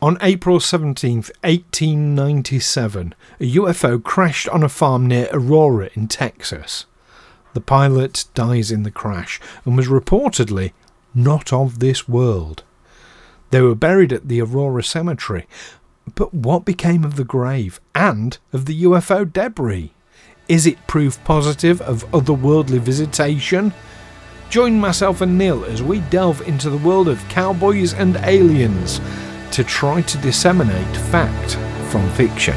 On April 17, 1897, a UFO crashed on a farm near Aurora in Texas. The pilot dies in the crash and was reportedly not of this world. They were buried at the Aurora Cemetery, but what became of the grave and of the UFO debris? Is it proof positive of otherworldly visitation? Join myself and Neil as we delve into the world of cowboys and aliens to try to disseminate fact from fiction.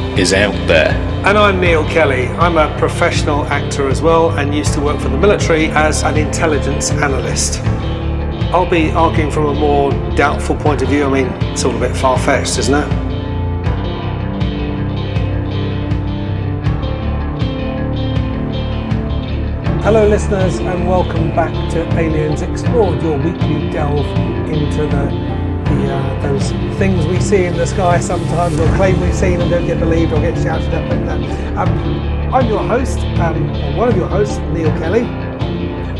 is out there. And I'm Neil Kelly. I'm a professional actor as well and used to work for the military as an intelligence analyst. I'll be arguing from a more doubtful point of view. I mean, it's all a bit far fetched, isn't it? Hello, listeners, and welcome back to Aliens Explored, your weekly delve into the the, uh, those things we see in the sky sometimes, or claim we've seen and don't get believed or get shouted at. But um, I'm your host, um, or one of your hosts, Neil Kelly.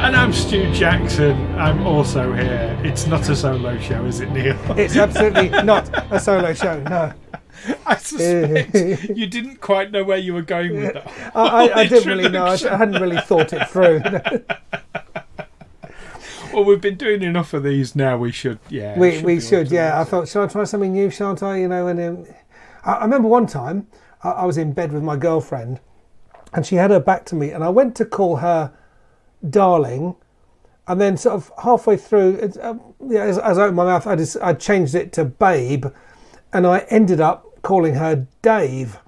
And I'm Stu Jackson. I'm also here. It's not a solo show, is it, Neil? It's absolutely not a solo show, no. I suspect you didn't quite know where you were going with that. I, I, I didn't really know. I hadn't really thought it through. Well, we've been doing enough of these now. We should, yeah. We should we should, yeah. I thought, should I try something new? Shan't I? You know, and um, I, I, remember one time I, I, was in bed with my girlfriend, and she had her back to me, and I went to call her darling, and then sort of halfway through, uh, yeah, as, as I opened my mouth, I just I changed it to babe, and I ended up calling her Dave.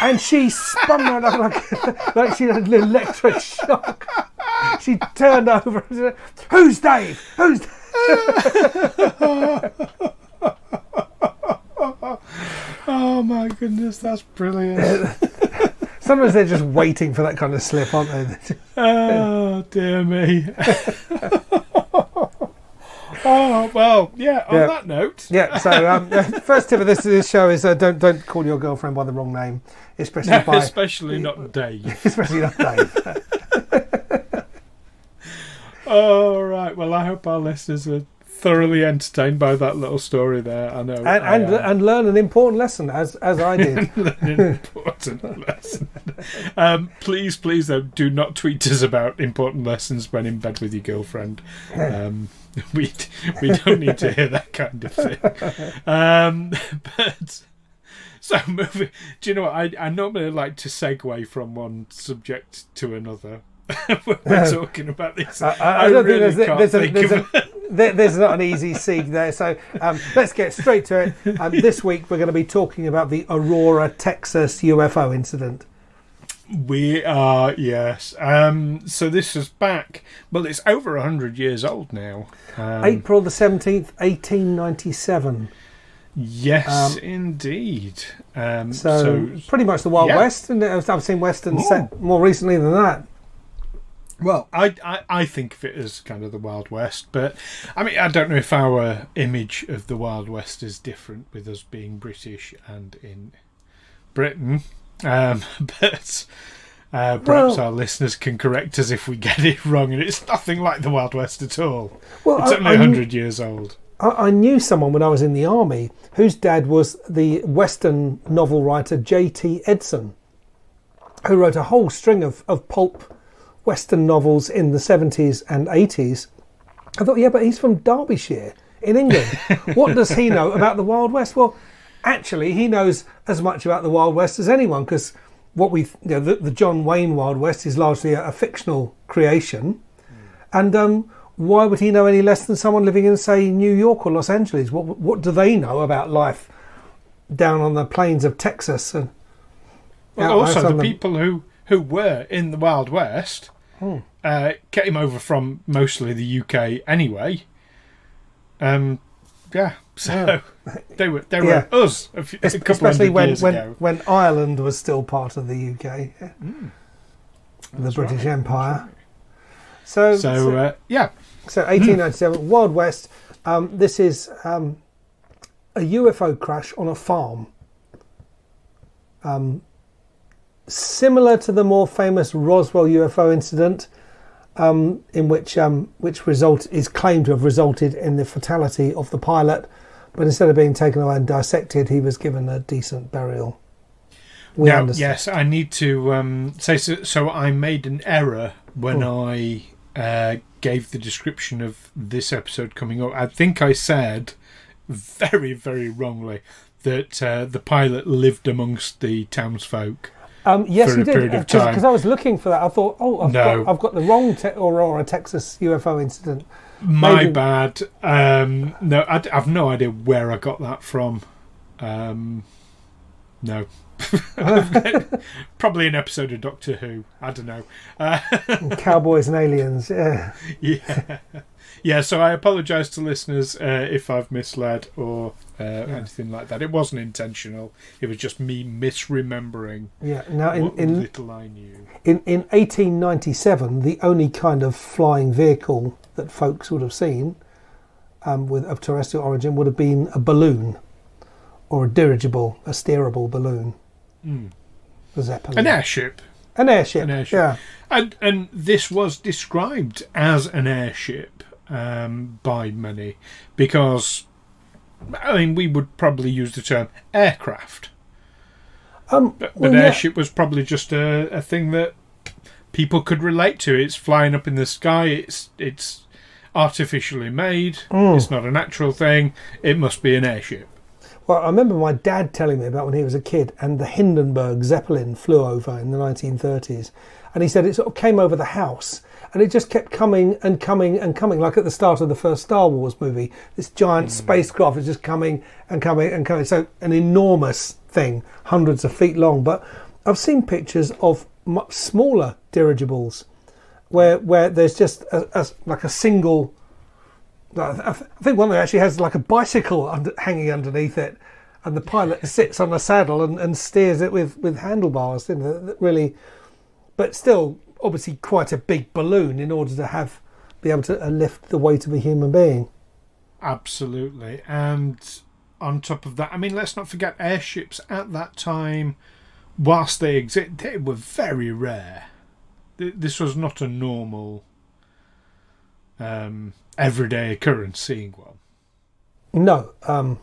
and she spun around like, like she had an electric shock she turned over and said, Who's Dave? Who's Dave? oh my goodness, that's brilliant. Sometimes they're just waiting for that kind of slip, aren't they? oh dear me. oh well, yeah. On yeah. that note, yeah. So um, first tip of this, this show is uh, don't don't call your girlfriend by the wrong name, especially no, by especially not Dave. especially not Dave. Oh right. Well, I hope our listeners are thoroughly entertained by that little story there. I know, and I and, and, learn an important lesson as as I did. learn an important lesson. Um, please, please, though, do not tweet us about important lessons when in bed with your girlfriend. Um, we we don't need to hear that kind of thing. Um, but. So moving, do you know what I, I normally like to segue from one subject to another, we're talking about this. I, I, I don't really think there's, there's, think a, there's, a, there's, not an easy seed there. So um, let's get straight to it. Um, this week we're going to be talking about the Aurora, Texas UFO incident. We are, yes. Um, so this is back, well, it's over 100 years old now. Um, April the 17th, 1897. Yes, um, indeed. Um, so, so, pretty much the Wild yeah. West, and I've seen Western set more recently than that. Well, I, I, I think of it as kind of the Wild West, but I mean, I don't know if our image of the Wild West is different with us being British and in Britain. Um, but uh, perhaps well, our listeners can correct us if we get it wrong, and it's nothing like the Wild West at all. Well, it's I, only 100 years old. I, I knew someone when I was in the army whose dad was the Western novel writer J.T. Edson, who wrote a whole string of, of pulp Western novels in the 70s and 80s. I thought, yeah, but he's from Derbyshire in England. what does he know about the Wild West? Well, actually, he knows as much about the Wild West as anyone because what we, you know, the, the John Wayne Wild West is largely a, a fictional creation, and um, why would he know any less than someone living in, say, New York or Los Angeles? What what do they know about life down on the plains of Texas and Well, also, the people who, who were in the Wild West Hmm. uh, came over from mostly the UK anyway. Um, yeah, so they were they were Yeah. us a, few, a couple especially when years when, ago. when Ireland was still part of the UK, yeah. the That's British right. Empire. So So, so, uh, yeah, so 1897, Wild West. Um, this is um, a UFO crash on a farm. Um, similar to the more famous Roswell UFO incident, um, in which um, which result is claimed to have resulted in the fatality of the pilot, but instead of being taken away and dissected, he was given a decent burial. We now, understand. yes, I need to um, say so, so. I made an error when Oh. I uh, gave the description of this episode coming up. I think I said very, very wrongly that uh, the pilot lived amongst the townsfolk. Um, yes, you did. period of time. Because I was looking for that. I thought, oh, I've, No. got, I've got the wrong te- Aurora, Texas UFO incident. My Maybe- bad. Um, no, I, have no idea where I got that from. Um, no. Probably an episode of Doctor Who. I don't know. Uh, Cowboys and aliens. Yeah. yeah. Yeah, so I apologise to listeners uh, if I've misled or uh, anything like that. It wasn't intentional. It was just me misremembering Yeah. Now, in, what in, little I knew. in, in 1897, the only kind of flying vehicle that folks would have seen um, with of terrestrial origin would have been a balloon or a dirigible, a steerable balloon, Mm. a zeppelin. An airship. An airship. An airship. Yeah. And, and this was described as an airship um, by many because, I mean, we would probably use the term aircraft. Um, But, well, but yeah. airship was probably just a, a thing that people could relate to. It's flying up in the sky. It's it's artificially made. Mm. It's not a natural thing. It must be an airship. Well, I remember my dad telling me about when he was a kid and the Hindenburg Zeppelin flew over in the 1930s. And he said it sort of came over the house and it just kept coming and coming and coming, like at the start of the first Star Wars movie. This giant hmm. spacecraft is just coming and coming and coming. So, an enormous thing, hundreds of feet long. But I've seen pictures of much smaller dirigibles where, where there's just a, a, like a single I think one of them actually has like a bicycle under, hanging underneath it, and the pilot sits on a saddle and, and steers it with, with handlebars. You know, that really, but still, obviously, quite a big balloon in order to have be able to uh, lift the weight of a human being. Absolutely. And on top of that, I mean, let's not forget airships at that time, whilst they exist, they were very rare. This was not a normal, um, everyday occurrence seeing one. No, um,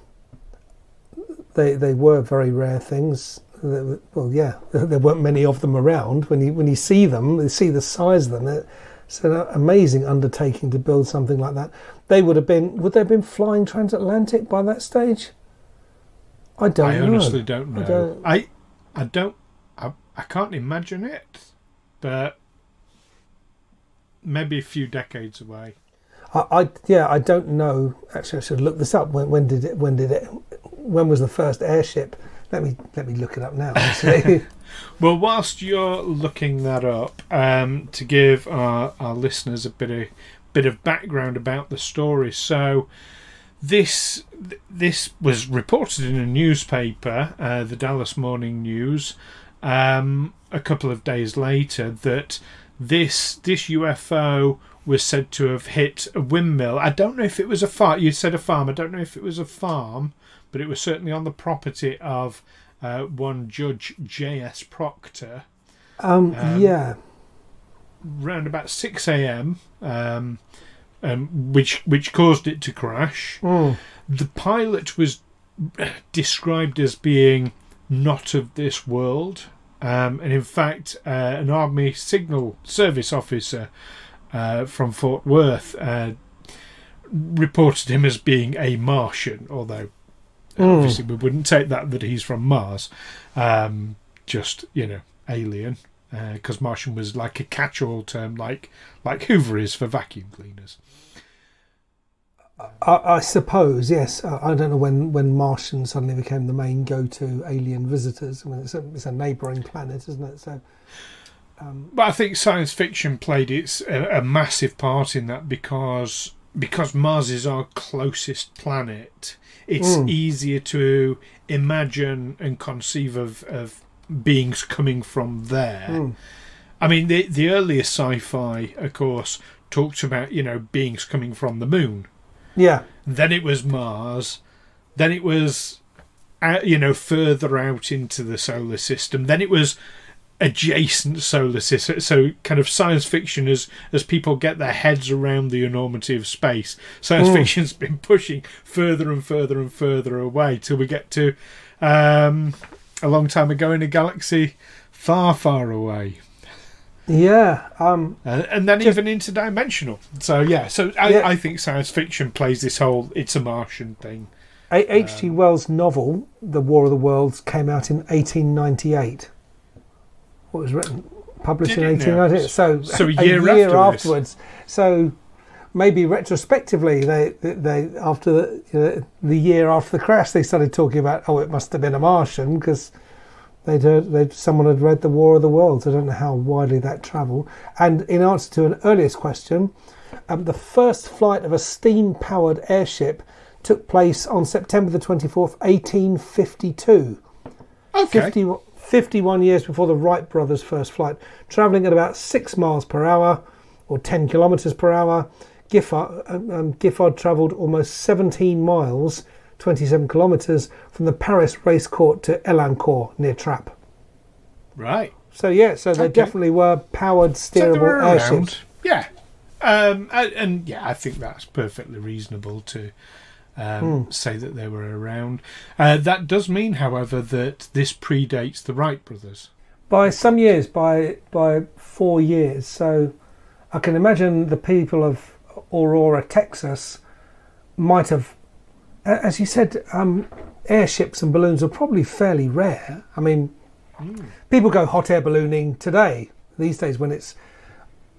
they they were very rare things. Well, yeah, there weren't many of them around. When you when you see them, you see the size of them. It's an amazing undertaking to build something like that. They would have been. Would they have been flying transatlantic by that stage? I don't I know. honestly don't know. I don't- I, I don't. I, I can't imagine it, but maybe a few decades away. I, I yeah, I don't know. Actually, I should look this up. When, when did it? When did it? When was the first airship? Let me let me look it up now. Well, whilst you're looking that up, um, to give our, our listeners a bit of bit of background about the story, so this this was reported in a newspaper, uh, the Dallas Morning News, um, a couple of days later that this this UFO was said to have hit a windmill. I don't know if it was a farm. You said a farm. I don't know if it was a farm, but it was certainly on the property of uh, one Judge J.S. Proctor um, Um, yeah. round about 6 a.m., um, um, which which caused it to crash. Mm. The pilot was described as being not of this world, um, and in fact, uh, an Army Signal Service officer uh, from Fort Worth uh, reported him as being a Martian, although Mm. obviously we wouldn't take that that he's from Mars. Um, just you know, alien because Martian was like a catch-all term, like like Hoover is for vacuum cleaners. I, I suppose yes. I, I don't know when, when Martian suddenly became the main go-to alien visitors. I mean, it's a, it's a neighbouring planet, isn't it? So But I think science fiction played its a, a massive part in that because because Mars is our closest planet. It's Mm. easier to imagine and conceive of, of beings coming from there. Mm. I mean, the the earliest sci-fi, of course, talked about you know beings coming from the moon. yeah, Then it was Mars. Then it was, uh, you know, further out into the solar system. Then it was adjacent solar system. So, kind of science fiction as as people get their heads around the enormity of space. Science Mm. fiction's been pushing further and further and further away till we get to um, a long time ago in a galaxy far, far away. yeah. Um, Uh, and then Just- even interdimensional. So yeah, so I, Yeah. I think science fiction plays this whole "it's a Martian" thing. H.G. Wells' novel, The War of the Worlds, came out in 1898. What was written, published Did in it now? 1898. So, So a year afterwards. So maybe retrospectively, they, they, after the, you know, the year after the crash, they started talking about, oh, it must have been a Martian because they'd heard, they'd, someone had read The War of the Worlds. I don't know how widely that travelled. And in answer to an earliest question, um, the first flight of a steam-powered airship took place on September the 24th, 1852. Okay. 50, 51 years before the Wright brothers' first flight, travelling at about six miles per hour or 10 kilometres per hour. Giffard, um, um, Giffard travelled almost 17 miles, 27 kilometres, from the Paris race court to Elancourt near Trappes. Right. So, yeah, so they Okay. definitely were powered, So steerable were airships. Yeah. Um, and, and yeah, I think that's perfectly reasonable to um, Hmm. say that they were around. Uh, that does mean, however, that this predates the Wright brothers. by some years, by by four years. So I can imagine the people of Aurora, Texas, might have, as you said, um, airships and balloons are probably fairly rare. I mean, people go hot air ballooning today. These days, when it's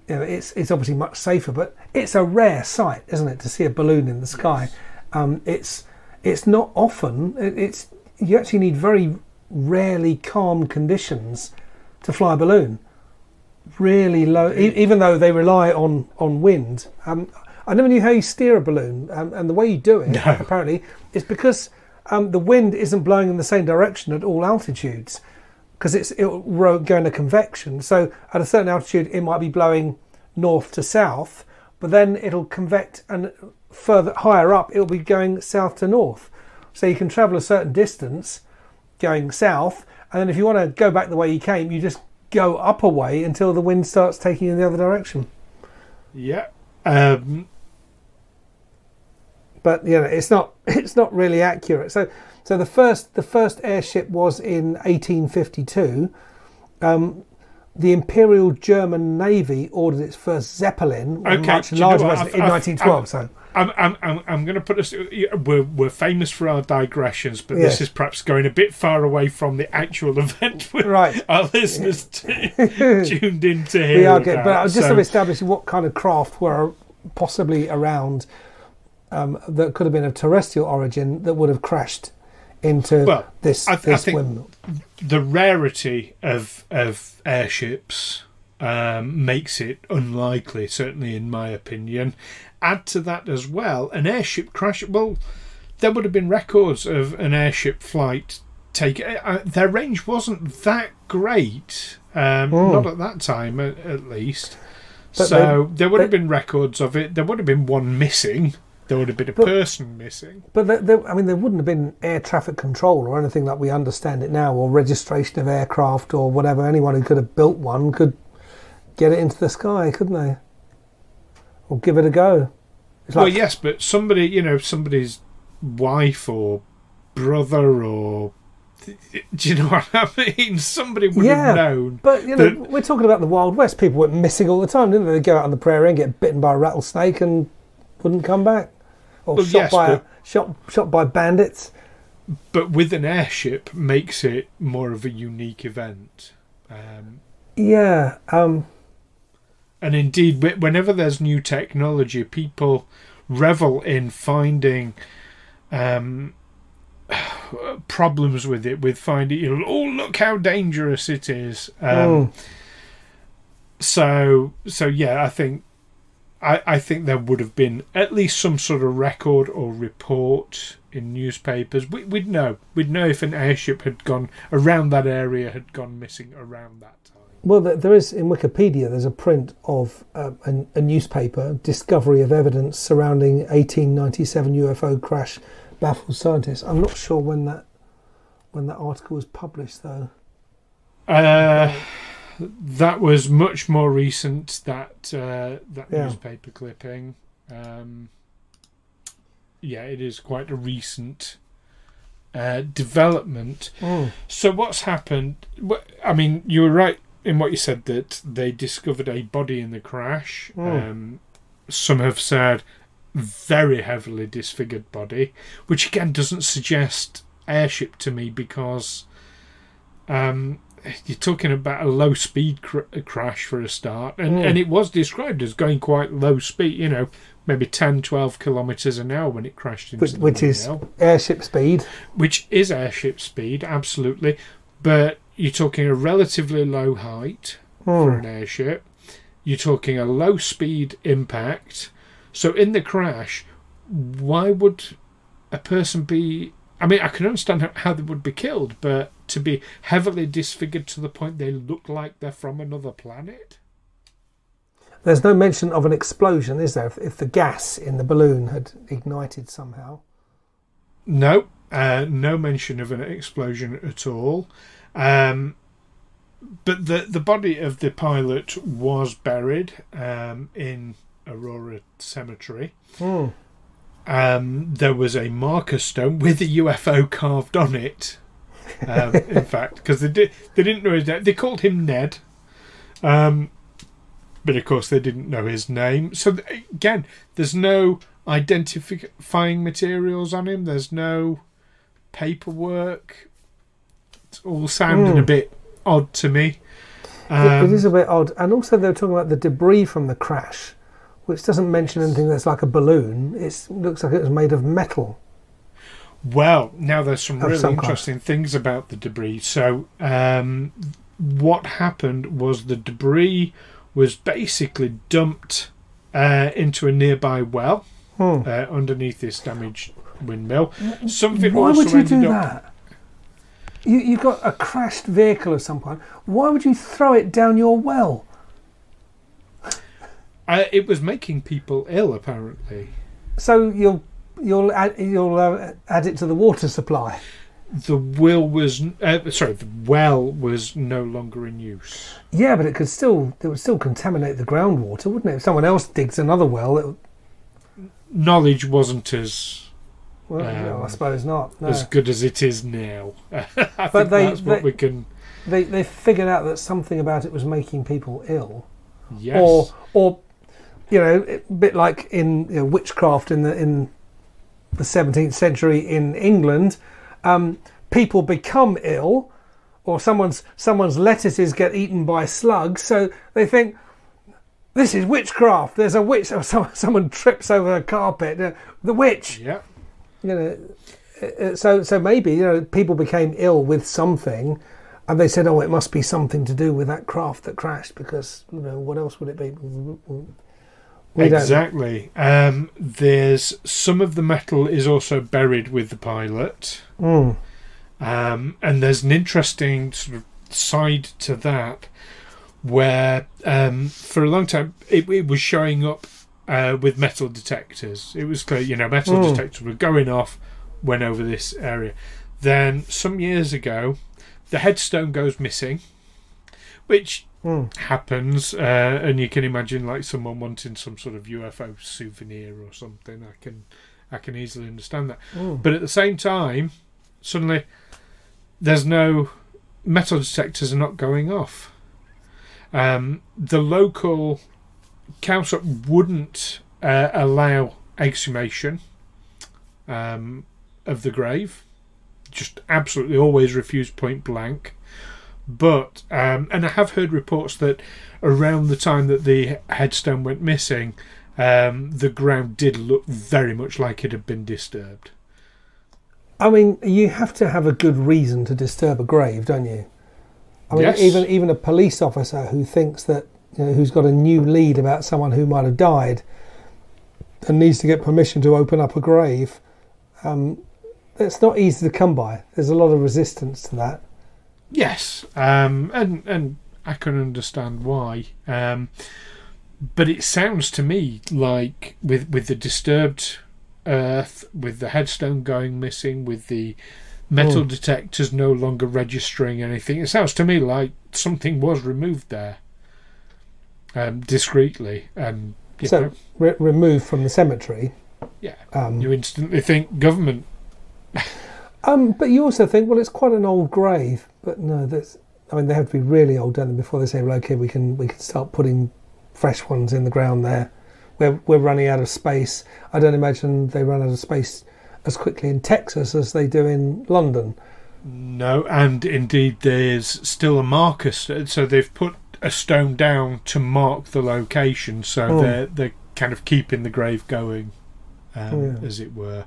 you know, it's it's obviously much safer, but it's a rare sight, isn't it, to see a balloon in the sky? Um, it's it's not often. It's you actually need very rarely calm conditions to fly a balloon. Really low, e- even though they rely on on wind. Um, I never knew how you steer a balloon, um, and the way you do it No. apparently is because um, the wind isn't blowing in the same direction at all altitudes because it's it'll ro- go into convection. So at a certain altitude, it might be blowing north to south, but then it'll convect and further higher up, it'll be going south to north. So you can travel a certain distance going south, and then if you want to go back the way you came, you just go up a way until the wind starts taking you in the other direction. Yeah. Um, but you know it's not it's not really accurate. So so the first the first airship was in 1852. Um, the Imperial German Navy ordered its first Zeppelin, Okay, much you know larger version, in I've- 1912. I've- so I'm, I'm, I'm, I'm going to put us. We're, we're famous for our digressions, but Yes. this is perhaps going a bit far away from the actual event Right. our listeners t- tuned in to hear. we are good. But just So- establishing what kind of craft were possibly around um, that could have been of terrestrial origin that would have crashed into Well, this I th- I think- windmill. the rarity of of airships um, makes it unlikely, certainly in my opinion. Add to that as well, an airship crash. Well, there would have been records of an airship flight take. Uh, their range wasn't that great, um, Hmm. not at that time, at, at least. But so there would have been records of it. There would have been one missing. There would have been a But- person missing. But there, there, I mean, there wouldn't have been air traffic control or anything like we understand it now, or registration of aircraft or whatever. Anyone who could have built one could get it into the sky, couldn't they? Or give it a go. It's well, yes, but somebody, you know, somebody's wife or brother or. Do you know what I mean? Somebody would Yeah, have known. but you know, that- we're talking about the Wild West. People went missing all the time, didn't they? They'd go out on the prairie and get bitten by a rattlesnake and wouldn't come back, or Well, shot yes, by a, shot shot by bandits. But with an airship makes it more of a unique event. Um, Yeah. Um, and indeed, whenever there's new technology, people revel in finding um, problems with it, with finding, you know, oh, look how dangerous it is. Um, mm, So, so yeah, I think, I, I think there would have been at least some sort of record or report in newspapers. We, we'd know, we'd know if an airship had gone around that area, had gone missing around that time. Well, there is in Wikipedia. There's a print of uh, a, a newspaper discovery of evidence surrounding 1897 UFO crash baffles scientists. I'm not sure when that when that article was published though. Uh, that was much more recent. That uh, that Yeah. newspaper clipping. Um, yeah, it is quite a recent uh, development. Mm. So what's happened? I mean, you were right in what you said that they discovered a body in the crash. Mm. Um, some have said very heavily disfigured body, which again doesn't suggest airship to me because um, you're talking about a low speed cr- crash for a start, and, Mm. and it was described as going quite low speed. You know, maybe 10, 12 kilometers an hour when it crashed into Which, the which is airship speed. which is airship speed, absolutely. But you're talking a relatively low height for Mm. an airship. You're talking a low speed impact. So in the crash, why would a person be? I mean, I can understand how- how they would be killed, but to be heavily disfigured to the point they look like they're from another planet. There's no mention of an explosion, is there? If, if the gas in the balloon had ignited somehow. No, uh, no mention of an explosion at all. Um, but the the body of the pilot was buried um, in Aurora Cemetery. Mm. Um, there was a marker stone with a UFO carved on it. Um, in fact, because they did they didn't know his name. They called him Ned. Um, but of course they didn't know his name. So th- again, there's no identifying materials on him. There's no paperwork. All sounding a Mm. bit odd to me. It- it Um, is a bit odd. And also, they were talking about the debris from the crash, which doesn't mention anything that's like a balloon. It looks like it was made of metal. Well, now there's some really some interesting things about the debris. So, um, what happened was the debris was basically dumped uh, into a nearby well Hmm. uh, underneath this damaged windmill. Some of it Why also would you ended do up. that? You, you've got a crashed vehicle of some kind. Why would you throw it down your well? Uh, it was making people ill, apparently. So you'll you'll add, you'll uh, add it to the water supply. The will was uh, sorry, the well was no longer in use. Yeah, but it could still it would still contaminate the groundwater, wouldn't it? If someone else digs another well, it, Knowledge wasn't as well, no, I Um, suppose not. No. as good as it is now. I think they- that's what they- we can. They they figured out that something about it was making people ill, Yes. or or you know, a bit like in you know, witchcraft in the in the 17th century in England, um, people become ill, or someone's someone's lettuces get eaten by slugs, so they think. This is witchcraft. There's a witch. Or someone, someone trips over a carpet. uh, The witch. yeah. You know uh, uh, so so maybe you know people became ill with something and they said oh it must be something to do with that craft that crashed because you know what else would it be? We exactly. Um, there's some of the metal is also buried with the pilot, mm, um, and there's an interesting sort of side to that where um, for a long time it, it was showing up uh, with metal detectors. It was clear, you know, metal Mm. detectors were going off when over this area. Then some years ago, the headstone goes missing, which mm. happens, uh, and you can imagine like someone wanting some sort of UFO souvenir or something. I can, I can easily understand that. Mm. But at the same time, suddenly there's no metal detectors are not going off. Um, the local council wouldn't uh, allow exhumation um, of the grave. Just absolutely always refused point blank. But um, and I have heard reports that around the time that the headstone went missing, um, the ground did look very much like it had been disturbed. I mean, you have to have a good reason to disturb a grave, don't you? I mean, Yes. even even a police officer who thinks that you know, who's got a new lead about someone who might have died and needs to get permission to open up a grave, um, that's not easy to come by. There's a lot of resistance to that. Yes, um, and and I can understand why. Um, but it sounds to me like with with the disturbed earth, with the headstone going missing, with the metal Mm. detectors no longer registering anything, it sounds to me like something was removed there um, discreetly, and so re- removed from the cemetery. yeah, Um, you instantly think government. Um, but you also think, well, it's quite an old grave. But no, that's. I mean, they have to be really old, don't they, before they say, well, okay, we can we can start putting fresh ones in the ground there. We're we're running out of space. I don't imagine they run out of space as quickly in Texas as they do in London. No, and indeed, there's still a marker. So they've put a stone down to mark the location. So Oh. they're they're kind of keeping the grave going, um, Yeah. as it were.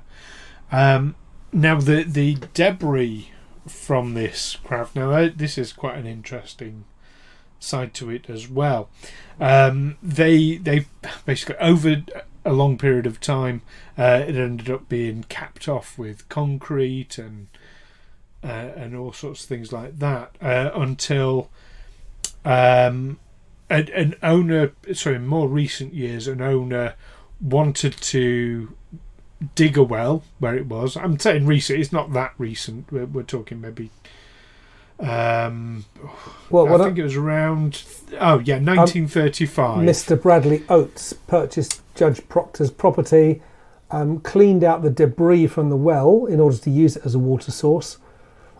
Um, now the the debris from this craft. Now uh, this is quite an interesting side to it as well. Um, they they basically over a long period of time, uh, it ended up being capped off with concrete and uh, and all sorts of things like that uh, until um, an, an owner, sorry, in more recent years, an owner wanted to dig a well where it was. I'm saying recent; it's not that recent. We're, we're talking maybe. Um, Well, I think it was around. Oh yeah, 1935. Mr. Bradley Oates purchased Judge Proctor's property, um, cleaned out the debris from the well in order to use it as a water source.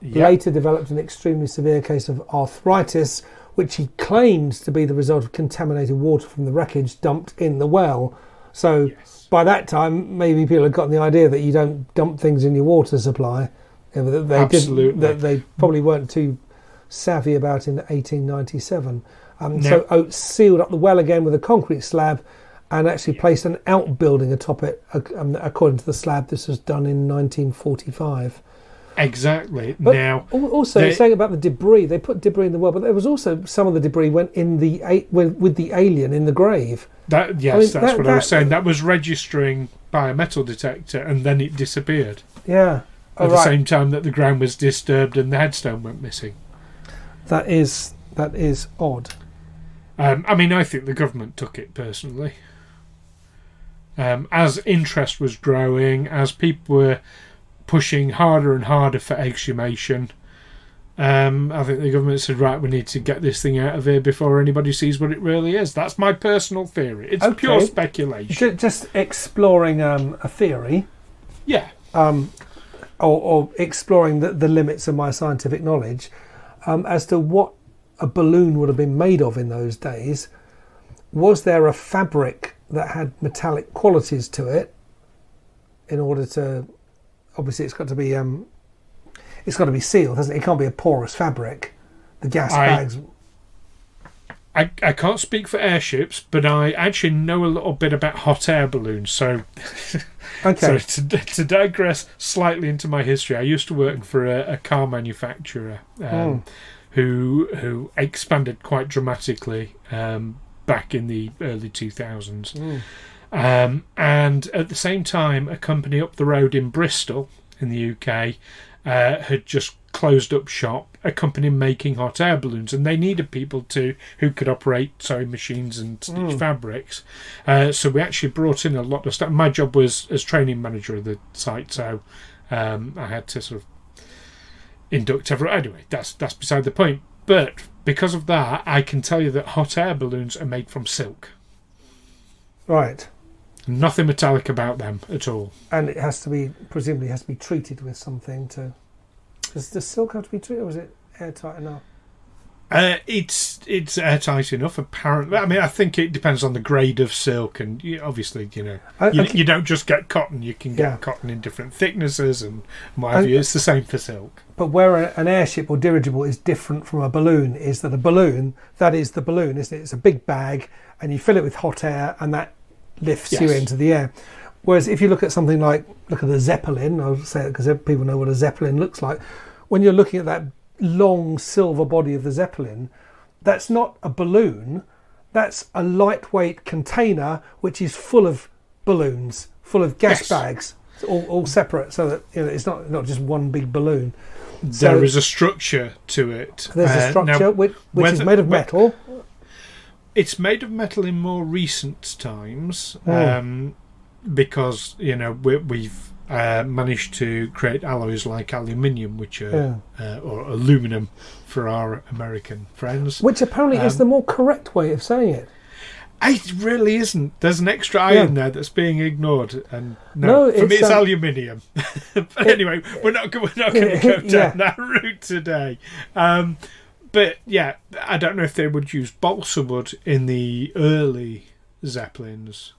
Yeah. later developed an extremely severe case of arthritis, which he claims to be the result of contaminated water from the wreckage dumped in the well. So Yes. by that time, maybe people had gotten the idea that you don't dump things in your water supply. That they Absolutely. didn't. That they probably weren't too savvy about in 1897. Um, No. So Oates sealed up the well again with a concrete slab. And actually placed an outbuilding atop it. um, According to the slab, this was done in 1945. Exactly. But now, al- also they- saying about the debris, they put debris in the well, but there was also some of the debris went in the with, the alien in the grave. that yes, I mean, that's that- what I was saying. That was registering by a metal detector, and then it disappeared Yeah. at the same time that the ground was disturbed and the headstone went missing. That is that is odd. Um, I mean, I think the government took it personally. Um, as interest was growing, as people were pushing harder and harder for exhumation, um, I think the government said, "Right, we need to get this thing out of here before anybody sees what it really is." That's my personal theory. It's Okay. pure speculation. Ju- Just exploring um, a theory, yeah, um, or, or exploring the, the limits of my scientific knowledge um, as to what a balloon would have been made of in those days. Was there a fabric that had metallic qualities to it in order to? Obviously, it's got to be um, it's got to be sealed, hasn't it? It can't be a porous fabric. The gas I- bags. I, I can't speak for airships, but I actually know a little bit about hot air balloons. So Okay. So to, to digress slightly into my history, I used to work for a, a car manufacturer um, Mm. who who expanded quite dramatically um, back in the early two thousands, Mm. Um, and at the same time, a company up the road in Bristol in the UK uh, had just closed up shop. A company making hot air balloons, and they needed people to who could operate sewing machines and stitch Mm. fabrics. Uh, so we actually brought in a lot of stuff. My job was as training manager of the site, so um, I had to sort of induct everyone. Anyway, that's that's beside the point. But because of that, I can tell you that hot air balloons are made from silk. Right. Nothing metallic about them at all. And it has to be presumably has to be treated with something to. Does, the silk have to be treated, or is it airtight enough? Uh, it's it's airtight enough, apparently. I mean, I think it depends on the grade of silk, and you, obviously, you know, I- you, I- you don't just get cotton; you can get Yeah. cotton in different thicknesses and I- you. It's the same for silk. But where an airship or dirigible is different from a balloon is that a balloon, that is the balloon, isn't it? It's a big bag and you fill it with hot air and that lifts you into the air. Whereas if you look at something like, look at the Zeppelin, I'll say it because people know what a Zeppelin looks like. When you're looking at that long silver body of the Zeppelin, that's not a balloon, that's a lightweight container which is full of balloons, full of gas Yes. bags. All, all separate so that you know, it's not, not just one big balloon. there So- is a structure to it. There's Uh, a now, structure which, which is made of metal. It's made of metal in more recent times Oh. um, because you know we, we've uh, managed to create alloys like aluminium, which are uh, or aluminum for our American friends. Which apparently is Um, the more correct way of saying it. It really isn't. There's an extra iron there that's being ignored, and no, No, for me it's, it's um, aluminium. but anyway, we're not we're not going to go down Yeah. that route today. Um, but yeah, I don't know if they would use balsa wood in the early zeppelins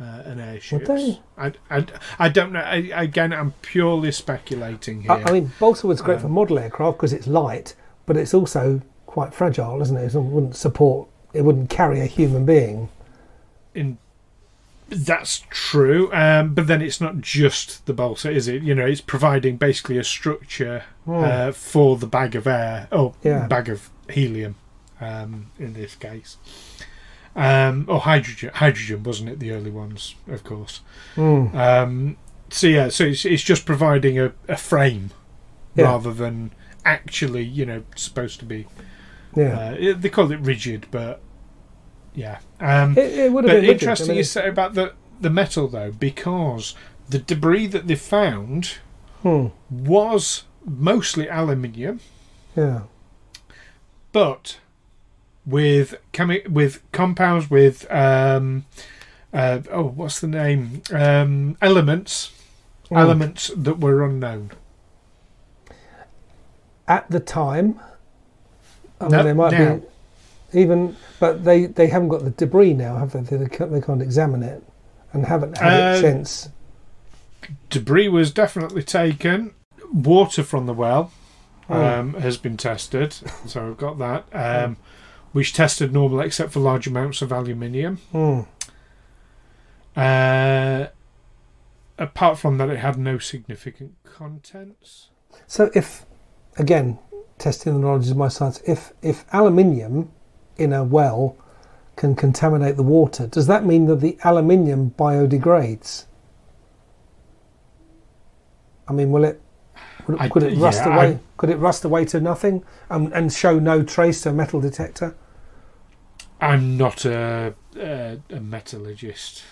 uh, and airships. Would they? I, I, I don't know. I, again, I'm purely speculating here. I, I mean, balsa wood's great for Um, model aircraft because it's light, but it's also quite fragile, isn't it? It wouldn't support, it wouldn't carry a human being. in that's true um, but then it's not just the balsa is it you know it's providing basically a structure uh, for the bag of air oh Hmm. Yeah. bag of helium um, in this case um, or hydrogen hydrogen wasn't it the early ones of course Mm. um, so yeah so it's, it's just providing a, a frame Yeah. rather than actually you know supposed to be Yeah. uh, they call it rigid but yeah um, it, it would have been interesting I mean, you say about the, the metal though, because the debris that they found hmm, was mostly aluminium, yeah. but with chemi- with compounds with um, uh, oh what's the name um, elements Mm. elements that were unknown. At the time, I mean, No, they might now. be even, but they, they haven't got the debris now, have they? They can't, they can't examine it and haven't had Uh, it since. Debris was definitely taken. Water from the well Oh. um, has been tested, so I've got that. Um, which tested normal except for large amounts of aluminium. Hmm. Uh, apart from that, it had no significant contents. So if, again, testing the knowledge of my science, if if aluminium in a well can contaminate the water, does that mean that the aluminium biodegrades? I mean, will it? Would, I- could it rust away? I- Could it rust away to nothing and, and show no trace to a metal detector? I'm not a, a, a metallurgist.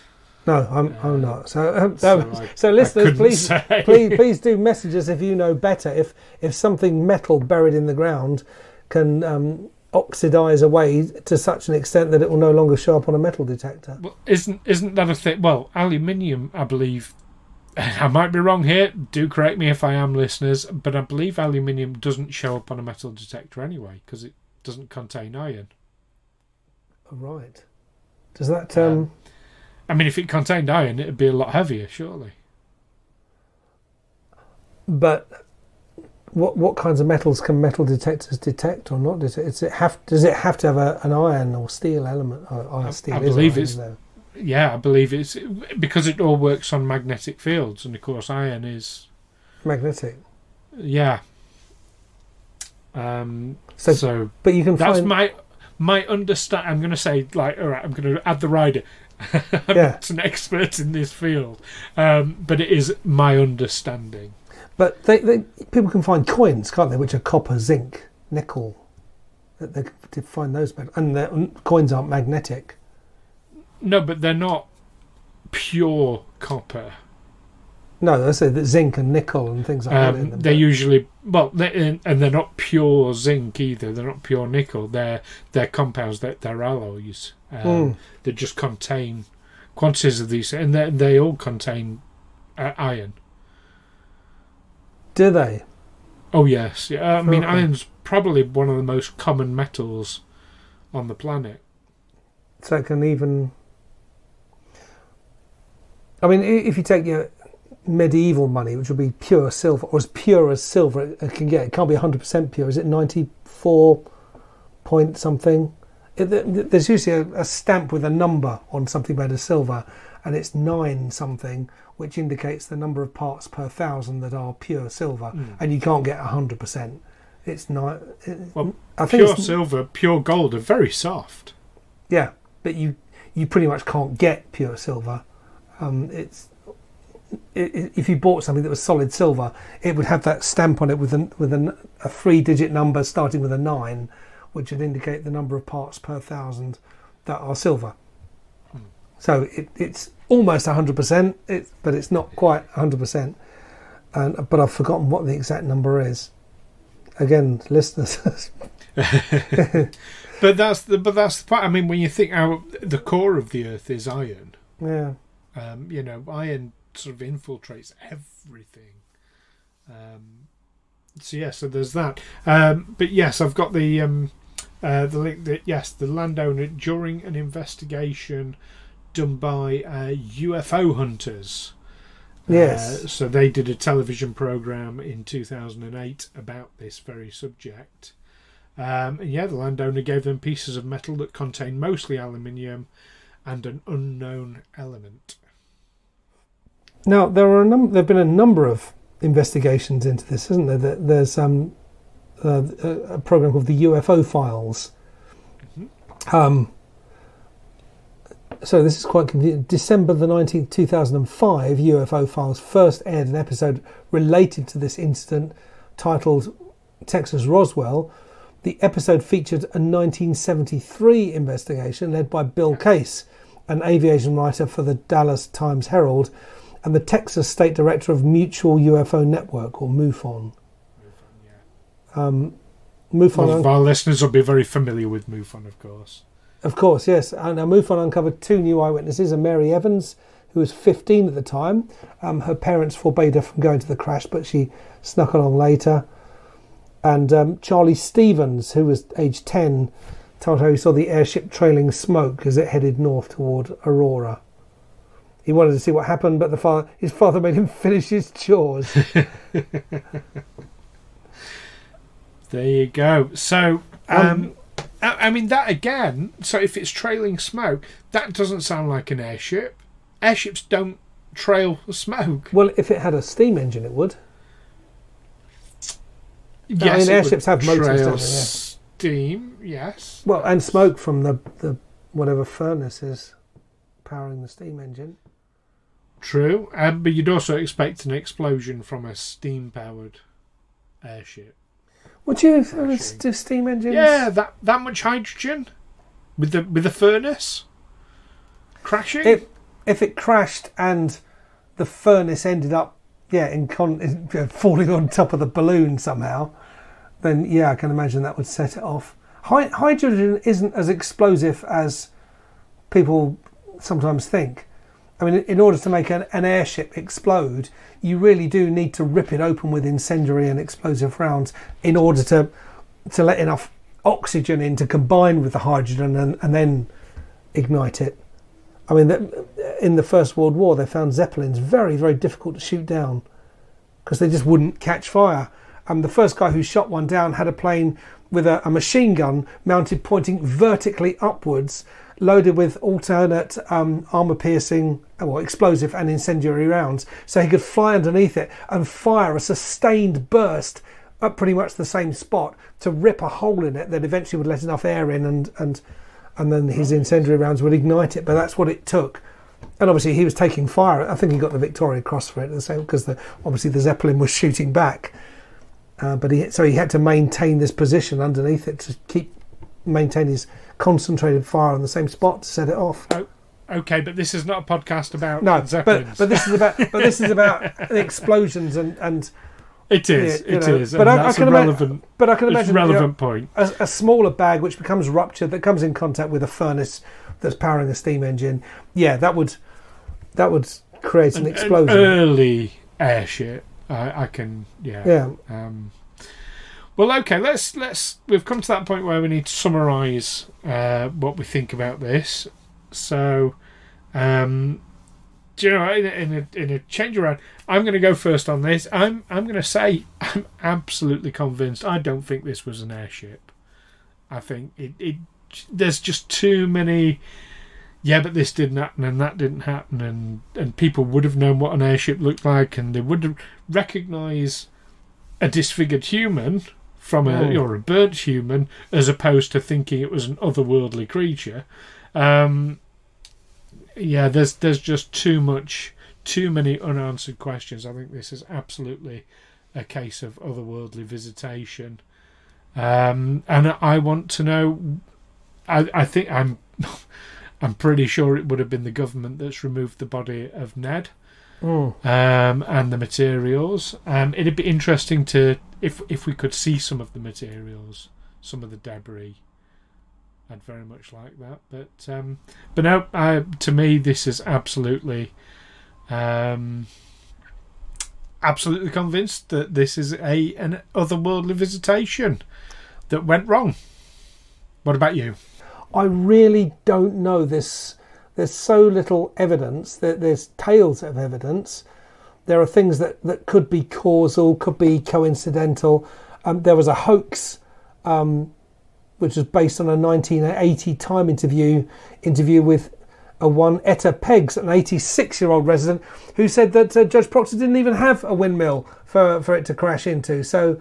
No, I'm, Uh, I'm not. So, um, so so, I- so listeners, please, say. please, please do message us if you know better. If if something metal buried in the ground can um, oxidize away to such an extent that it will no longer show up on a metal detector. Well, isn't isn't that a thing? Well, aluminium, I believe. I might be wrong here. Do correct me if I am, listeners. But I believe aluminium doesn't show up on a metal detector anyway because it doesn't contain iron. Right. Does that um, I mean, if it contained iron, it'd be a lot heavier, surely. but what what kinds of metals can metal detectors detect or not? Does it have does it have to have a, an iron or steel element? Or, or I- steel I is believe iron, it's- though. Yeah, I believe it's because it all works on magnetic fields, and of course, iron is magnetic. yeah. Um, So, so but you can that's find my my understand. I'm going to say like, all right, I'm going to add the rider. I'm Yeah. not an expert in this field, um, but it is my understanding. But they, they people can find coins, can't they? Which are copper, zinc, nickel. That they can find those, and the coins aren't magnetic. No, but they're not pure copper. No, I say that zinc and nickel and things like that. in Um, them, they're usually well, they and they're not pure zinc either. They're not pure nickel. They're they're compounds. They're, they're alloys. Um, Mm. They just contain quantities of these, and they they all contain uh, iron. Do they? Oh yes, yeah. I mean, Okay. iron's probably one of the most common metals on the planet. So it can even. I mean, if you take your medieval money, which would be pure silver, or as pure as silver it can get, it can't be 100% pure. Is it 94 point something? It, th- th- there's usually a, a stamp with a number on something made of silver, and it's nine something, which indicates the number of parts per thousand that are pure silver, Mm. and you can't get 100%. It's not. It, Well, I think Pure silver, pure gold are very soft. Yeah, but you you pretty much can't get pure silver. Um, it's if you bought something that was solid silver, it would have that stamp on it with an with an, a three digit number starting with a nine, which would indicate the number of parts per thousand that are silver. So it, it's almost hundred percent, but it's not quite hundred percent. And but I've forgotten what the exact number is. Again, listeners, But that's the but that's the part. I mean, when you think how the core of the Earth is iron, yeah. um, you know, iron sort of infiltrates everything. Um, so yeah, so there's that. Um, but yes, I've got the um, uh, the link that yes, the landowner during an investigation done by uh, UFO hunters. Yes. Uh, so they did a television program in 2008 about this very subject. Um, and yeah, the landowner gave them pieces of metal that contain mostly aluminium and an unknown element. Now there are a num- there have been a number of investigations into this, isn't there? There- There's um, uh, a a program called the UFO Files. Um, so this is quite convenient. December the nineteenth, two thousand and five, UFO Files first aired an episode related to this incident, titled "Texas Roswell." The episode featured a 1973 investigation led by Bill Case, an aviation writer for the Dallas Times Herald, and the Texas State Director of Mutual UFO Network, or MUFON. mufon, Um, MUFON, Well, our listeners will be very familiar with MUFON, of course. Of course, yes. And uh, MUFON uncovered two new eyewitnesses: a Mary Evans, who was 15 at the time. Um, her parents forbade her from going to the crash, but she snuck along later. And um, Charlie Stevens, who was age 10, told how he saw the airship trailing smoke as it headed north toward Aurora. He wanted to see what happened, but the father, his father made him finish his chores. There you go. So, um, Um, I, I mean, that again. So, if it's trailing smoke, that doesn't sound like an airship. Airships don't trail smoke. well, if it had a steam engine, it would. Yes, mean, it would airships have motors, don't they? Yeah. Steam, yes. Well, and smoke from the, the whatever furnace is powering the steam engine. True, um, but you'd also expect an explosion from a steam-powered airship. Would you Crashing. do steam engines? Yeah, that that much hydrogen with the with the furnace crashing. If if it crashed and the furnace ended up, yeah, in con- in, falling on top of the balloon somehow, then yeah, I can imagine that would set it off. Hy- hydrogen isn't as explosive as people sometimes think. I mean, in order to make an, an airship explode, you really do need to rip it open with incendiary and explosive rounds in order to to let enough oxygen in to combine with the hydrogen and, and then ignite it. I mean, the, in the First World War, they found zeppelins very, very difficult to shoot down because they just wouldn't catch fire. And the first guy who shot one down had a plane with a, a machine gun mounted pointing vertically upwards, loaded with alternate um, armor piercing, well, explosive and incendiary rounds, so he could fly underneath it and fire a sustained burst at pretty much the same spot to rip a hole in it that eventually would let enough air in and and and then his incendiary rounds would ignite it. But that's what it took. And obviously he was taking fire. I think he got the Victoria Cross for it, the same because the, obviously the Zeppelin was shooting back. Uh, but he so he had to maintain this position underneath it to keep maintain his concentrated fire on the same spot to set it off. okay, but this is not a podcast about No, but but this is about but this is about the explosions and and it is, yeah, it know, is, but I- I can a ima- relevant, but I can it's a imagine you know, relevant point. a, a smaller bag which becomes ruptured that comes in contact with a furnace that's powering a steam engine. Yeah, that would that would create an, An- an explosion. early airship, I, I can, yeah. yeah, Um, Well, okay. Let's let's. We've come to that point where we need to summarise uh, what we think about this. So, um, do you know, in a, in a, in a change around, I'm going to go first on this. I'm I'm going to say I'm absolutely convinced. I don't think this was an airship. I think it, it there's just too many. Yeah, but this didn't happen and that didn't happen, and and people would have known what an airship looked like, and they would recognise a disfigured human from a Oh. or a burnt human as opposed to thinking it was an otherworldly creature. Um, yeah, there's there's just too much, too many unanswered questions. I think this is absolutely a case of otherworldly visitation, um, and I want to know. I, I think I'm, I'm pretty sure it would have been the government that's removed the body of Ned Mm. um, and the materials. Um, it'd be interesting to if if we could see some of the materials, some of the debris. I'd very much like that, but um, but no, to me this is absolutely, um, absolutely convinced that this is a an otherworldly visitation that went wrong. What about you? I really don't know this. There's so little evidence that there's tales of evidence. There are things that, that could be causal, could be coincidental. Um, there was a hoax, um, which was based on a 1980 Time interview interview with a one Etta Pegues, an 86 year old resident, who said that uh, Judge Proctor didn't even have a windmill for, for it to crash into. So,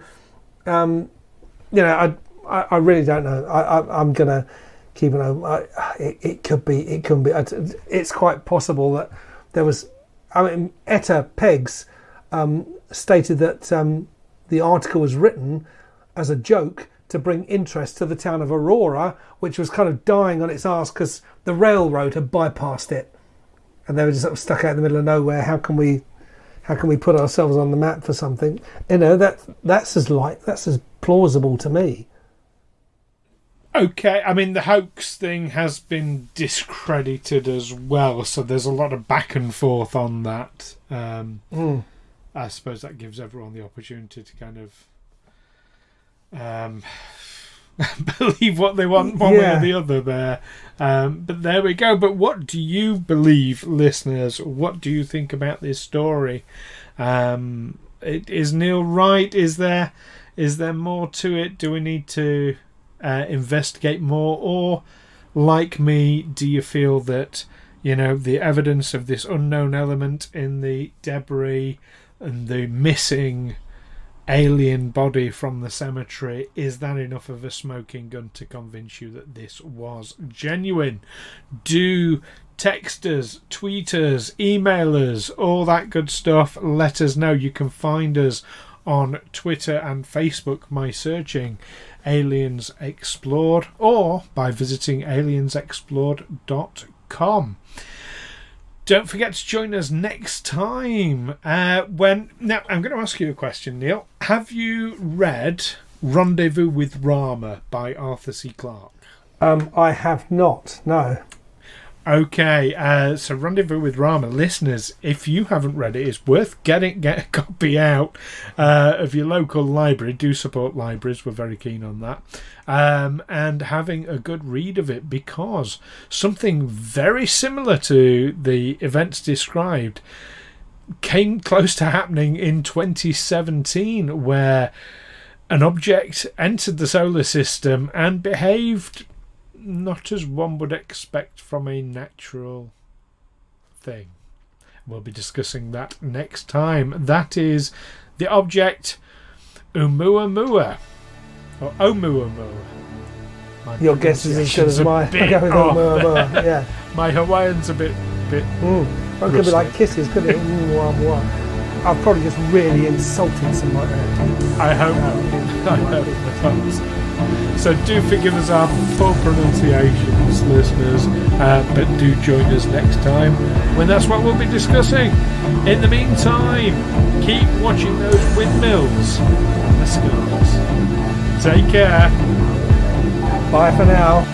um, you know, I, I, I really don't know. I, I, I'm gonna keep an eye. I- It, it could be. It could be. It's quite possible that there was. I mean, Etta Pegues um, stated that um, the article was written as a joke to bring interest to the town of Aurora, which was kind of dying on its arse because the railroad had bypassed it, and they were just sort of stuck out in the middle of nowhere. How can we? How can we put ourselves on the map for something? You know that that's as like that's as plausible to me. Okay, I mean the hoax thing has been discredited as well, so there's a lot of back and forth on that. Um, Mm. I suppose that gives everyone the opportunity to kind of um, believe what they want one way or the other there. Um, but there we go. But what do you believe, listeners? What do you think about this story? Um, it, is Neil right? Is there is there more to it? Do we need to uh, investigate more, or like me, do you feel that you know the evidence of this unknown element in the debris and the missing alien body from the cemetery is that enough of a smoking gun to convince you that this was genuine? Do text us tweet us email us all that good stuff let us know. You can find us on twitter and facebook by searching aliens explored or by visiting aliensexplored.com don't forget to join us next time. Uh, when now, I'm going to ask you a question, Neil. Have you read Rendezvous with Rama by Arthur C. Clarke? Um, I have not. No. Okay, uh, so Rendezvous with Rama, listeners, if you haven't read it, it's worth getting get a copy out uh, of your local library. Do support libraries; we're very keen on that, um, and having a good read of it because something very similar to the events described came close to happening in 2017, where an object entered the solar system and behaved not as one would expect from a natural thing. We'll be discussing that next time. That is the object Oumuamua. Or Oumuamua. My Your guess is as good as mine. I go with. Oumuamua, Yeah. My Hawaiian's a bit bit Mm. Well, it could be like kisses, couldn't it? I've probably just really insulted somebody. I hope I hope not. So do forgive us our poor pronunciations, listeners, uh, but do join us next time when that's what we'll be discussing. In the meantime, keep watching those windmills and the skulls. Take care. Bye for now.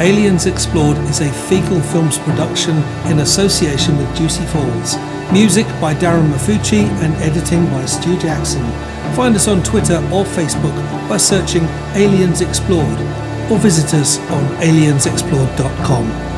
Aliens Explored is a Fecal Films production in association with Juicy Falls. Music by Darren Mafucci and editing by Stu Jackson. Find us on Twitter or Facebook by searching Aliens Explored or visit us on aliensexplored.com.